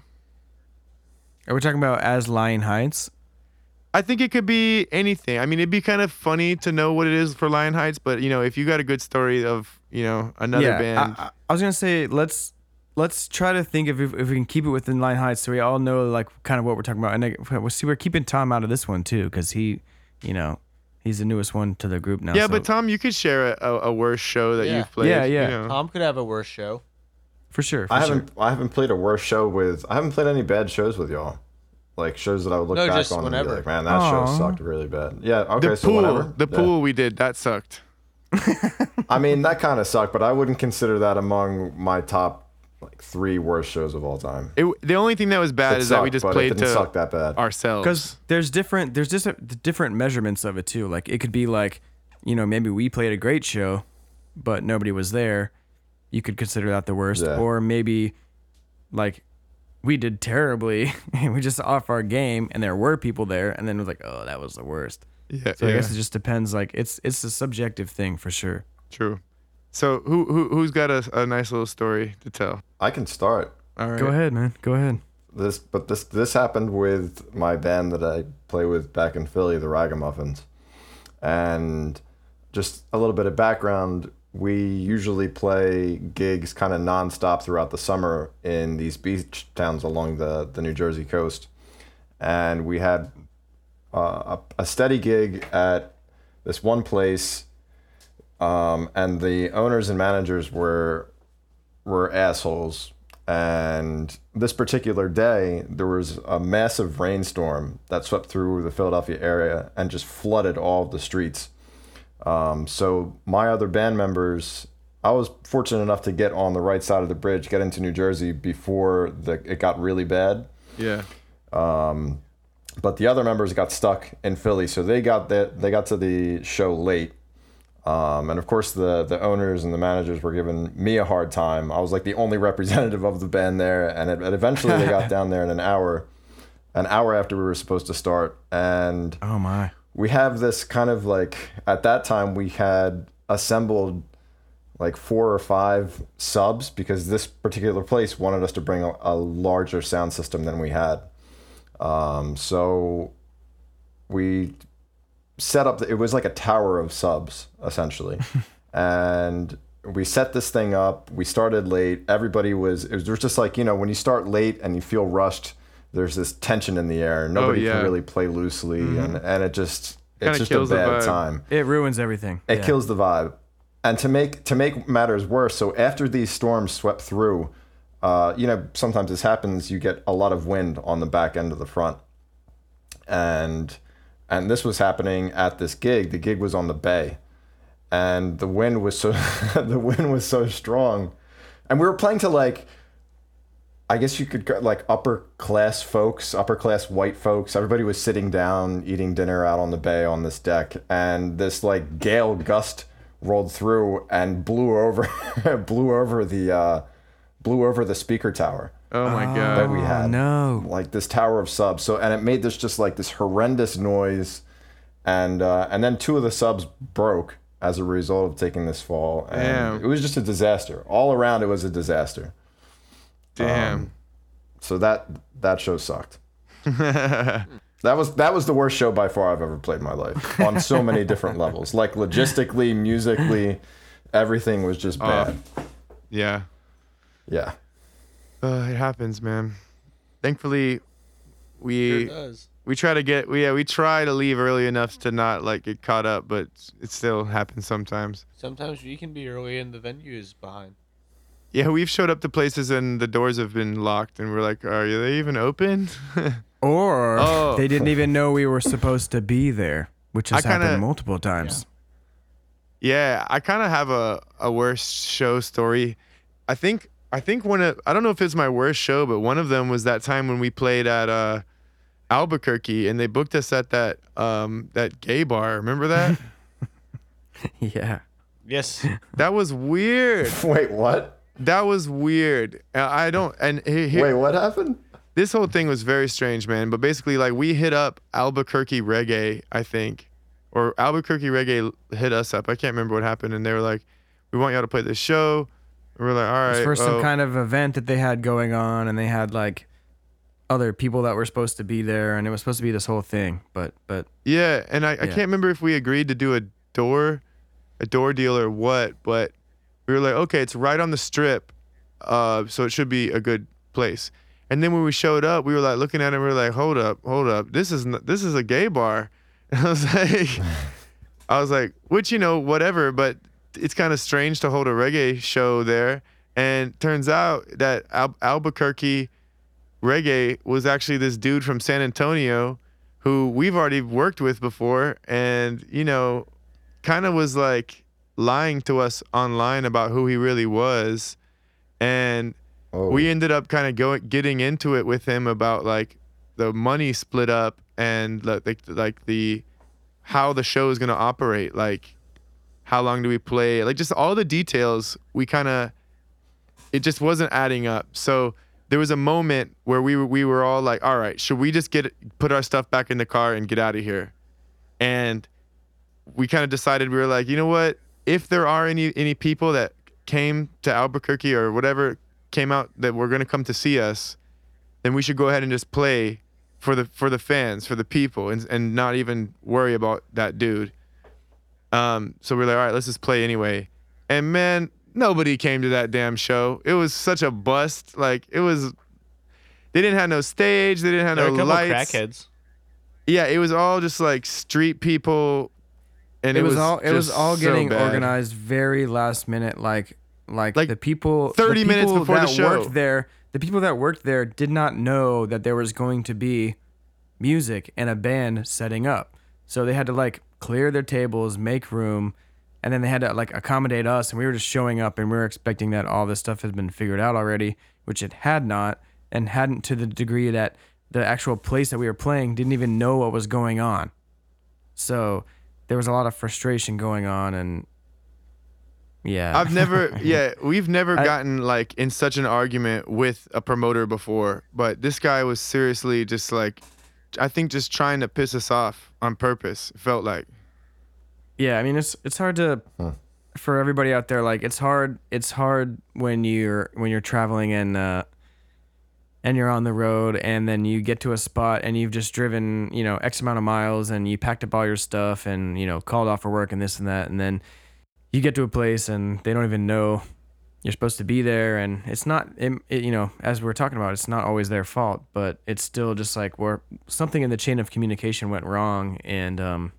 Are we talking about as Lion Heights? I think it could be anything. I mean, it'd be kind of funny to know what it is for Lion Heights, but you know, if you got a good story of you know another yeah, band, I, I- I was gonna say let's let's try to think if, if if we can keep it within Lion Heights, so we all know like kind of what we're talking about. And I, we'll see, we're keeping Tom out of this one too, because he, you know, he's the newest one to the group now. yeah. so- But Tom, you could share a, a, a worse show that Yeah. you've played. Yeah, you yeah. know. Tom could have a worse show. for sure, for I haven't I haven't played a worse show with I haven't played any bad shows with y'all. Like shows that I would look No, back just on and be like, man, that Aw. show sucked really bad. Yeah, okay, The so pool, whatever. the Yeah. pool we did that sucked. I mean, that kind of sucked, but I wouldn't consider that among my top like three worst shows of all time. It, the only thing that was bad It is that we just but it played didn't to suck that bad. ourselves. because there's different there's just a, different measurements of it too like it could be like you know maybe we played a great show but nobody was there you could consider that the worst Yeah. or maybe like we did terribly and we just off our game and there were people there and then it was like oh that was the worst yeah, so i guess it just depends like it's it's a subjective thing for sure true. So who who who's got a, a nice little story to tell? I can start All right. go ahead man go ahead this, but this this happened with my band that I play with back in Philly, the Ragamuffins, and just a little bit of background. We usually play gigs kind of nonstop throughout the summer in these beach towns along the the New Jersey coast, and we had uh, a, a steady gig at this one place, um, and the owners and managers were were assholes. And this particular day, there was a massive rainstorm that swept through the Philadelphia area and just flooded all of the streets. Um, so my other band members, I was fortunate enough to get on the right side of the bridge, get into New Jersey before the it got really bad Yeah. but the other members got stuck in Philly, so they got that they got to the show late. Um, and of course, the the owners and the managers were giving me a hard time. I was like the only representative of the band there, and it, and eventually they got down there in an hour, an hour after we were supposed to start, and oh my we have this kind of like at that time we had assembled like four or five subs because this particular place wanted us to bring a, a larger sound system than we had. Um, so we set up. It was like a tower of subs essentially, and we set this thing up. We started late. Everybody was. It was there was just like you know when you start late and you feel rushed. There's this tension in the air. Nobody yeah. can really play loosely, and and it just Kinda it's just a kills the bad time. it ruins everything It Yeah. kills the vibe. And to make to make matters worse, so after these storms swept through, uh, you know, sometimes this happens. You get a lot of wind on the back end of the front, and and this was happening at this gig. The gig was on the bay, and the wind was so the wind was so strong, and we were playing to like. I guess you could go like upper class folks, upper class white folks. Everybody was sitting down eating dinner out on the bay on this deck, and this like gale gust rolled through and blew over, blew over the, uh, blew over the speaker tower Oh my god! that god. we oh had. no Like this tower of subs. So and it made this just like this horrendous noise, and uh, and then two of the subs broke as a result of taking this fall, and Damn. it was just a disaster. All around, it was a disaster. Damn. So that that show sucked. That was that was the worst show by far I've ever played in my life on so many different levels. Like logistically, musically, everything was just bad. yeah. yeah. Uh, it happens, man. Thankfully, we Sure does. we try to get we yeah we try to leave early enough to not like get caught up, but it still happens sometimes. Sometimes we can be early and the venue is behind. Yeah, we've showed up to places and the doors have been locked, and we're like, are they even open? or Oh. they didn't even know we were supposed to be there which has I kinda- happened multiple times Yeah, I kind of have a a worst show story. I think I think one of I don't know if it's my worst show, but one of them was that time when we played at uh Albuquerque and they booked us at that um that gay bar. Remember that? yeah Yes. that was weird. Wait, what? that was weird. Uh, I don't. And he, he- Wait, what happened? this whole thing was very strange, man. But basically, like we hit up Albuquerque Reggae, I think, or Albuquerque Reggae hit us up. I can't remember what happened, and they were like, "We want y'all to play this show." We're like, "All It was right." for some kind of event that they had going on, and they had like other people that were supposed to be there, and it was supposed to be this whole thing. But but Yeah, and I, I can't remember if we agreed to do a door, a door deal or what, but we were like, okay, it's right on the strip, uh, so it should be a good place. And then when we showed up, we were like looking at it, we were like, hold up, hold up, this is n- this is a gay bar. And I was like, I was like, which you know, whatever, but it's kind of strange to hold a reggae show there. And turns out that Al- Albuquerque reggae was actually this dude from San Antonio who we've already worked with before and you know kind of was like lying to us online about who he really was. And Oh, we ended up kind of going getting into it with him about like the money split up and like like, like the how the show is going to operate. Like how long do we play? Like just all the details we kind of it just wasn't adding up. So there was a moment where we were we were all like all right should we just get put our stuff back in the car and get out of here? And we kind of decided we were like you know what? If there are any any people that came to Albuquerque or whatever came out that were going to come to see us then we should go ahead and just play for the for the fans for the people and and not even worry about that dude um so we're like all right let's just play anyway and man nobody came to that damn show it was such a bust like it was they didn't have no stage they didn't have There were no a couple lights crackheads. yeah it was all just like street people and it, was, all it was all getting bad. organized very last minute like like, Like the people 30 the minutes people before the that show. worked there the people that worked there did not know that there was going to be music and a band setting up so they had to like clear their tables make room and then they had to like accommodate us and we were just showing up and we were expecting that all this stuff has been figured out already which it had not and hadn't to the degree that the actual place that we were playing didn't even know what was going on. So there was a lot of frustration going on and yeah. I've never, yeah, we've never I- gotten like in such an argument with a promoter before, but this guy was seriously just like, I think just trying to piss us off on purpose. Felt like, Yeah, I mean it's it's hard to for everybody out there like it's hard it's hard when you're when you're traveling and uh and you're on the road and then you get to a spot and you've just driven, you know, X amount of miles and you packed up all your stuff and, you know, called off for work and this and that and then you get to a place and they don't even know you're supposed to be there and it's not it, it, you know as we're talking about it's not always their fault but it's still just like where something in the chain of communication went wrong and um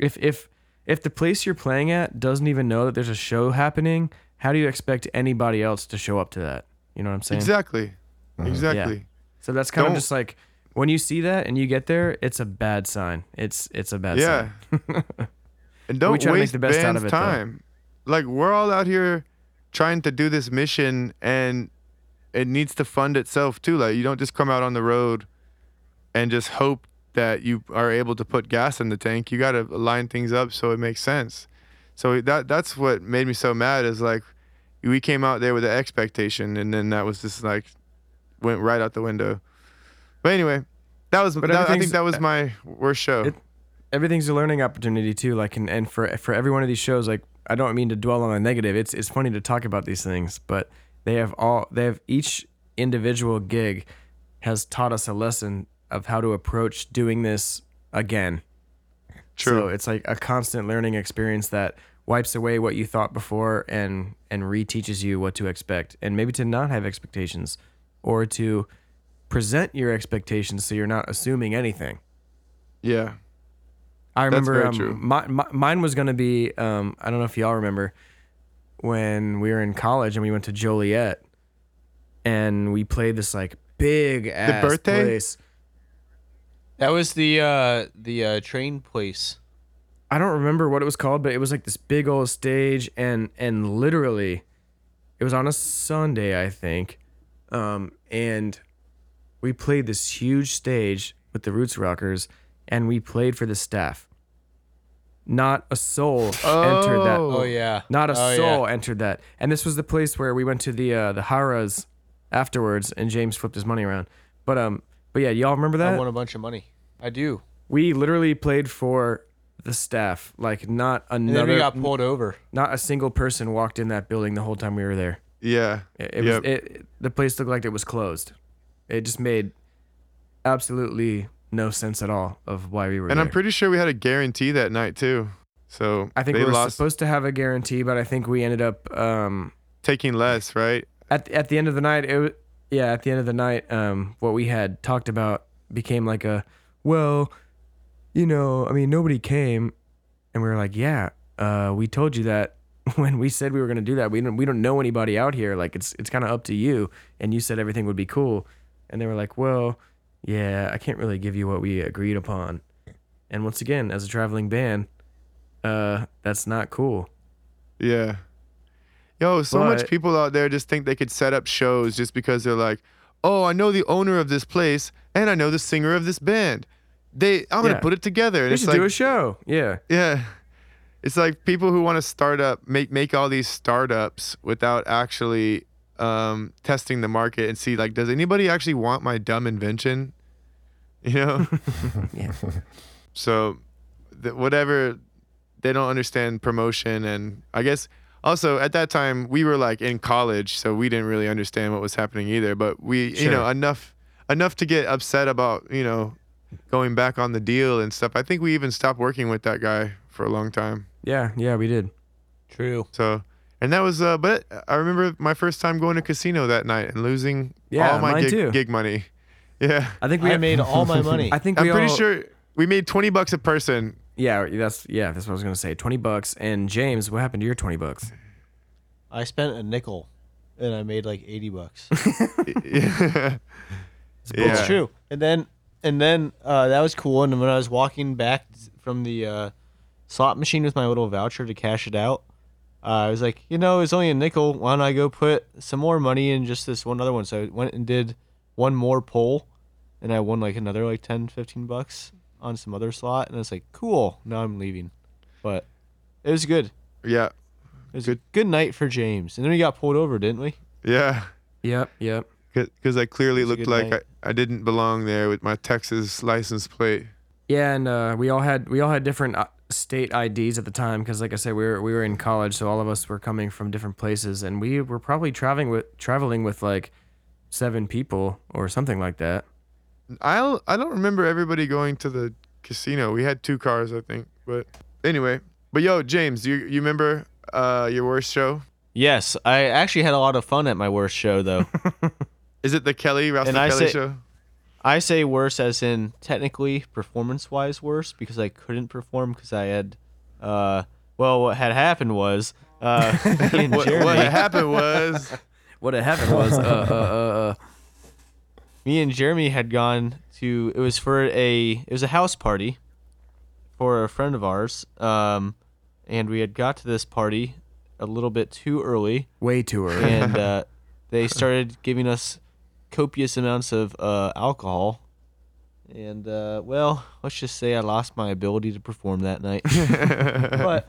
if if if the place you're playing at doesn't even know that there's a show happening how do you expect anybody else to show up to that you know what i'm saying exactly, exactly. so that's kind of Don't- just like when you see that and you get there it's a bad sign it's it's a bad Yeah. sign And don't try to make waste the best out of it, though. time. Like we're all out here trying to do this mission, and it needs to fund itself too. Like you don't just come out on the road and just hope that you are able to put gas in the tank. You got to line things up so it makes sense. So that that's what made me so mad. Is like we came out there with an expectation, and then that was just like went right out the window. But anyway, that was that, I think that was my worst show. It- everything's a learning opportunity too like and, and for for every one of these shows like i don't mean to dwell on the negative it's it's funny to talk about these things but they have all they have each individual gig has taught us a lesson of how to approach doing this again True. so it's like a constant learning experience that wipes away what you thought before and and reteaches you what to expect and maybe to not have expectations or to present your expectations so you're not assuming anything yeah. I That's remember very um, true. My, my, mine was going to be um, I don't know if y'all remember when we were in college and we went to Joliet and we played this like big ass birthday? place. That was the uh the uh, train place. I don't remember what it was called, but it was like this big old stage and and literally it was on a Sunday, I think. Um, and we played this huge stage with the Roots Rockers and we played for the staff. not a soul entered that. Oh. Oh yeah. Not a Oh, soul yeah. entered that. And this was the place where we went to the uh, the Harrah's afterwards, and James flipped his money around. But um, but yeah, y'all remember that? I won a bunch of money. I do. we literally played for the staff. Like not And then we got pulled over. not a single person walked in that building the whole time we were there. Yeah. It, it Yep. was it. The place looked like it was closed. It just made absolutely no sense at all of why we were and there. I'm pretty sure we had a guarantee that night too. So I think we were lost supposed to have a guarantee, but I think we ended up um, taking less, right? at at the end of the night. It was, yeah, at the end of the night, um, what we had talked about became like a well, you know, I mean, nobody came, and we were like, yeah, uh, we told you that when we said we were gonna do that. We don't we don't know anybody out here. Like it's it's kind of up to you. And you said everything would be cool, and they were like, well, yeah, I can't really give you what we agreed upon. And once again, as a traveling band, uh, that's not cool. Yeah. Yo, so But- much people out there just think they could set up shows just because they're like, "Oh, I know the owner of this place and I know the singer of this band. They I'm going to put it together." And They it's should like do a show. Yeah. Yeah. It's like people who want to start up make make all these startups without actually um, testing the market and see like does anybody actually want my dumb invention? You know? Yeah. So th- whatever they don't understand promotion and I guess also at that time we were like in college so we didn't really understand what was happening either but we you know enough enough to get upset about you know going back on the deal and stuff i think we even stopped working with that guy for a long time Yeah, yeah, we did. True. so and that was uh but i remember my first time going to casino that night and losing Yeah, all my mine gig, too. gig money yeah I think we I made all my money. I think i'm we pretty all, sure we made 20 bucks a person Yeah, that's yeah, that's what I was gonna say. Twenty bucks. And James, what happened to your twenty bucks? I spent a nickel, and I made like eighty bucks. yeah It's Yeah. true. And then and then uh, that was cool. And when I was walking back from the uh, slot machine with my little voucher to cash it out, uh, I was like, you know, it's only a nickel. Why don't I go put some more money in just this one other one? So I went and did one more pull, and I won like another like 10, 15 bucks on some other slot. And I was like, cool. Now I'm leaving. But it was good. yeah It was Good. a good night for James. And then we got pulled over, didn't we? yeah Yep, yep. because I clearly It was a looked like I. I didn't belong there with my Texas license plate. Yeah, and uh, we all had we all had different uh, state IDs at the time because, like I said, we were we were in college, so all of us were coming from different places, and we were probably traveling with traveling with like seven people or something like that. I I don't remember everybody going to the casino. We had two cars, I think. But anyway, but yo, James, you you remember uh, your worst show? Yes. I actually had a lot of fun at my worst show, though. Is it the Kelly Rasta And I Kelly say- show? I say worse as in technically performance wise worse because I couldn't perform because I had uh well what had happened was uh me and What, Jeremy, what happened was What had happened was, uh, uh, uh, uh, me and Jeremy had gone to it was for a it was a house party for a friend of ours um and we had got to this party a little bit too early way too early. and uh, they started giving us copious amounts of uh, alcohol. And uh, well, let's just say I lost my ability to perform that night. but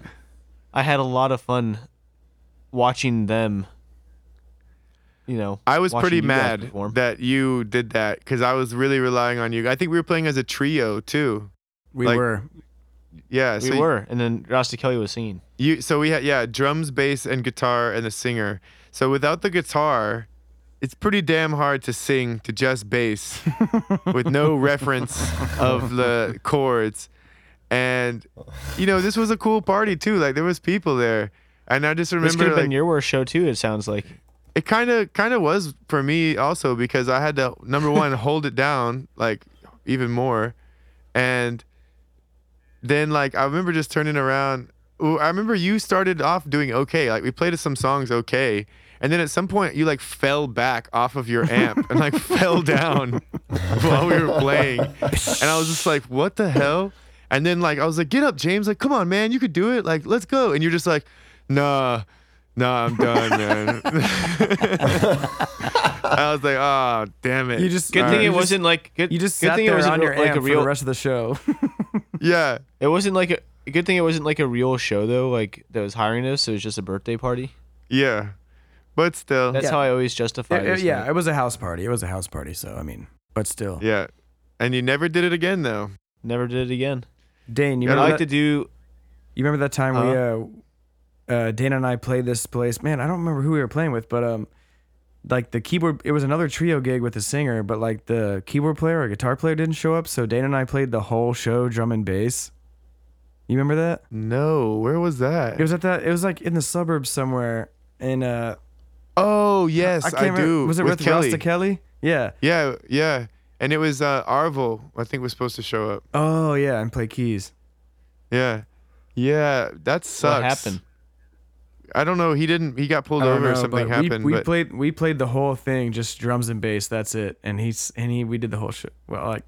I had a lot of fun watching them. You know, I was pretty mad that you did that because I was really relying on you. I think we were playing as a trio too. we like- were. Yeah, we so were, and then Rasta Kelly was singing. You so we had yeah drums, bass, and guitar, and the singer. So without the guitar, it's pretty damn hard to sing to just bass with no reference of the chords. And you know this was a cool party too. Like there was people there, and I just remember This could have like been your worst show too. It sounds like. it kind of kind of was for me also because I had to number one hold it down like even more, and then like I remember just turning around. I remember you started off doing okay. Like we played some songs okay, and then at some point you like fell back off of your amp and like fell down while we were playing, and I was just like, what the hell? And then like I was like, get up, James. Like, come on, man, you could do it. Like, let's go. And you're just like, nah. Nah, I'm done, man. I was like, oh, damn it. You just Good thing you it just- wasn't like good. You just good sat thing there it wasn't on your like amp a for real. the rest of the show. yeah. It wasn't like a. good thing it wasn't like a real show though, like that was hiring us. So it was just a birthday party. Yeah, but still, That's Yeah. how I always justify. It- it- yeah, night. it was a house party. It was a house party. So I mean, but still, yeah. And you never did it again though. never did it again. Dane, you I remember like that, to do. you remember that time we uh, uh, Dana and I played this place. Man, I don't remember who we were playing with, but um, like the keyboard, it was another trio gig with a singer, but like the keyboard player or guitar player didn't show up, so Dana and I played the whole show drum and bass. You remember that? No, where was that? It was at that. It was like in the suburbs somewhere. In uh, oh yes, I I, can't remember. do. Was it with, Kelly? Rasta Kelly? Yeah. Yeah, yeah. And it was uh, Arvo. I think was supposed to show up. Oh yeah, and play keys. Yeah, yeah. That sucks. What happened? I don't know. He didn't. He got pulled I don't over or something but we- happened. We, but played we played the whole thing, just drums and bass. That's it. And he's and he we did the whole show. Well, like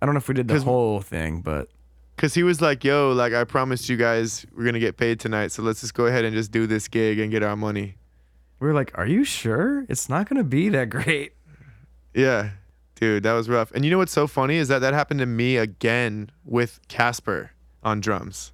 I don't know if we did the 'Cause- whole thing, but Cause he was like, "Yo, like I promised you guys we're gonna get paid tonight, so let's just go ahead and just do this gig and get our money." We were like, "Are you sure? It's not gonna be that great." Yeah, dude, that was rough. And you know what's so funny is that that happened to me again with Casper on drums.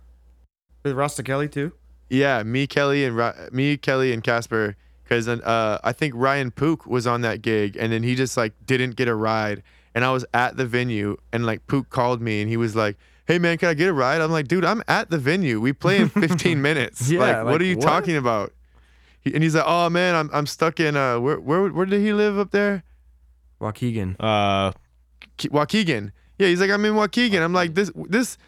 With Rasta Kelly too. Yeah, me, Kelly, and Ri- me, Kelly, and Casper. Because uh, I think Ryan Pook was on that gig, and then he just like didn't get a ride. And I was at the venue, and like Pook called me, and he was like, "Hey man, can I get a ride?" I'm like, "Dude, I'm at the venue. We play in 15 minutes. Yeah, like, like, what are you what? talking about?" He, and he's like, "Oh man, I'm I'm stuck in uh, where where where did he live up there? Waukegan. Uh, Ke- Waukegan. Yeah, he's like, I'm in Waukegan. I'm like, this this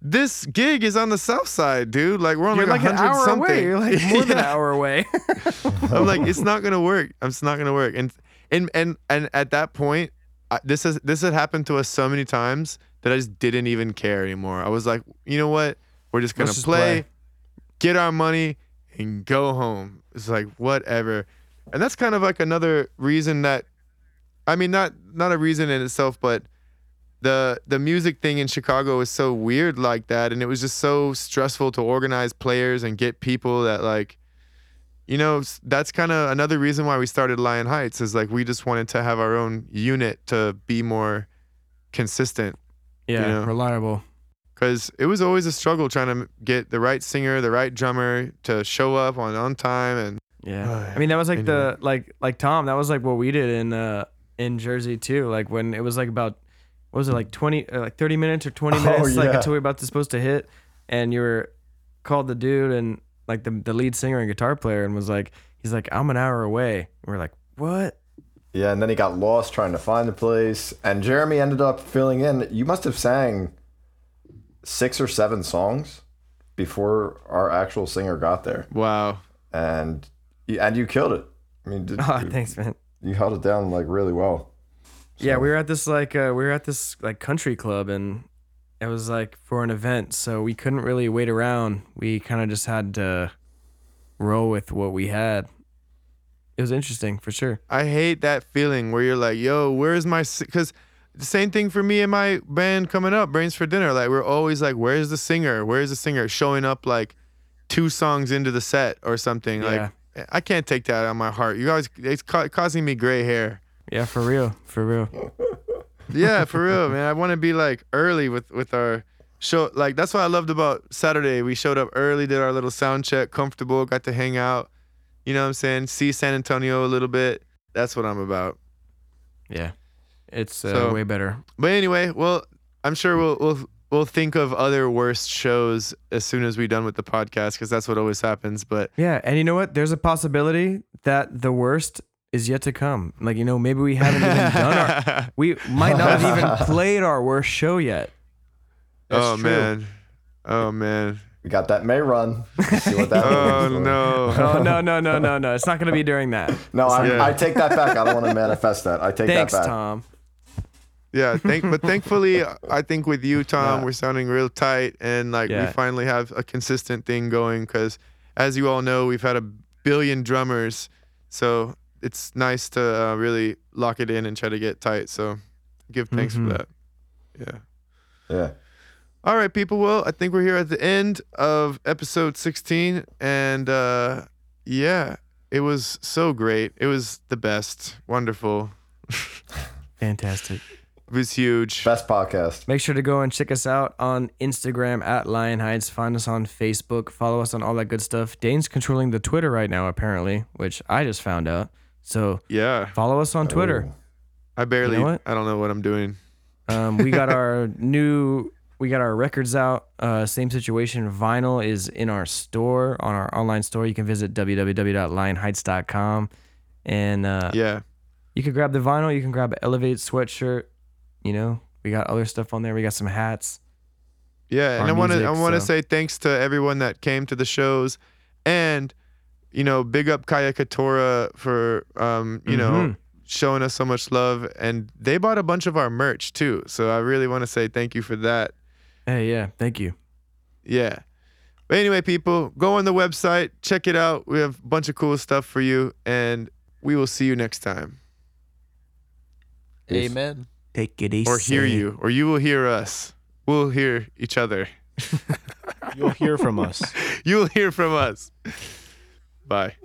this gig is on the south side, dude. Like we're on You're like, like an hundred hour something. away. You're like more than an Yeah. hour away. I'm like, it's not gonna work. It's not gonna work. And and and and at that point, I, this has this had happened to us so many times that I just didn't even care anymore. I was like, you know what? We're just gonna Let's just play, play. get our money, and go home. It's like whatever. And that's kind of like another reason that, I mean, not not a reason in itself, but the the music thing in Chicago is so weird like that, and it was just so stressful to organize players and get people that like you know, that's kind of another reason why we started Lion Heights is like we just wanted to have our own unit to be more consistent yeah, know. reliable. Because it was always a struggle trying to get the right singer, the right drummer to show up on on time and Yeah. I mean, that was like Anyway. the like like Tom. That was like what we did in uh in Jersey too. Like when it was like about what was it like twenty uh, like thirty minutes or 20 minutes like yeah. until we were about to supposed to hit, and you were called the dude and like the the lead singer and guitar player and was like he's like I'm an hour away. And we're like what? Yeah, and then he got lost trying to find the place. And Jeremy ended up filling in. You must have sang six or seven songs before our actual singer got there, wow. and and you killed it. I mean, did, Oh, you, thanks, man. you held it down like really well. Yeah, we were at this like uh, we were at this like country club and it was like for an event, so we couldn't really wait around. We kind of just had to roll with what we had. It was interesting for sure. I hate that feeling where you're like, yo, where's my because the same thing for me and my band coming up, Brains for Dinner. Like we're always like, where's the singer? Where's the singer? Showing up like two songs into the set or something. Yeah. Like I can't take that on my heart. You guys, it's ca- causing me gray hair. Yeah, for real, for real. yeah, for real, man. I want to be like early with with our show. Like that's what I loved about Saturday. We showed up early, did our little sound check, comfortable, got to hang out. You know what I'm saying? See San Antonio a little bit. That's what I'm about. Yeah, it's uh, So- way better. But anyway, well, I'm sure we'll we'll we'll think of other worst shows as soon as we're done with the podcast because that's what always happens. But Yeah, and you know what? There's a possibility that the worst is yet to come. Like you know, maybe we haven't even done our. We might not have even played our worst show yet. That's oh true. man, oh man, We got that May run. See what that oh no. Oh no no no no no! It's not gonna be during that. No, I, Yeah. I take that back. I don't want to manifest that. I take Thanks, that back. Tom. Yeah, thank but thankfully I think with you Tom Yeah. we're sounding real tight and like Yeah. we finally have a consistent thing going cuz as you all know we've had a billion drummers so it's nice to uh, really lock it in and try to get tight so give thanks Mhm. for that. Yeah. Yeah. All right people well I think we're here at the end of episode 16 and uh yeah it was so great. It was the best. Wonderful. Fantastic. It was huge. Best podcast. Make sure to go and check us out on Instagram at Lion Heights. Find us on Facebook. Follow us on all that good stuff. Dane's controlling the Twitter right now, apparently, which I just found out. So Yeah. follow us on Twitter. Oh. I barely. You know what? I don't know what I'm doing. Um, we got our new, we got our records out. Uh, same situation. Vinyl is in our store on our online store. You can visit www.lionheights.com, and uh, Yeah. you can grab the vinyl. You can grab an Elevate sweatshirt. You know, we got other stuff on there. We got some hats. Yeah, and I want to I want to so- say thanks to everyone that came to the shows, and you know, big up Kaya Katora for um, you know, Mhm. showing us so much love, and they bought a bunch of our merch too. So I really want to say thank you for that. Hey, yeah, thank you. Yeah. But anyway, people, go on the website, check it out. We have a bunch of cool stuff for you, and we will see you next time, Peace. Amen. Take it easy. Or hear you. Or you will hear us. We'll hear each other. You'll hear from us. You'll hear from us. Bye.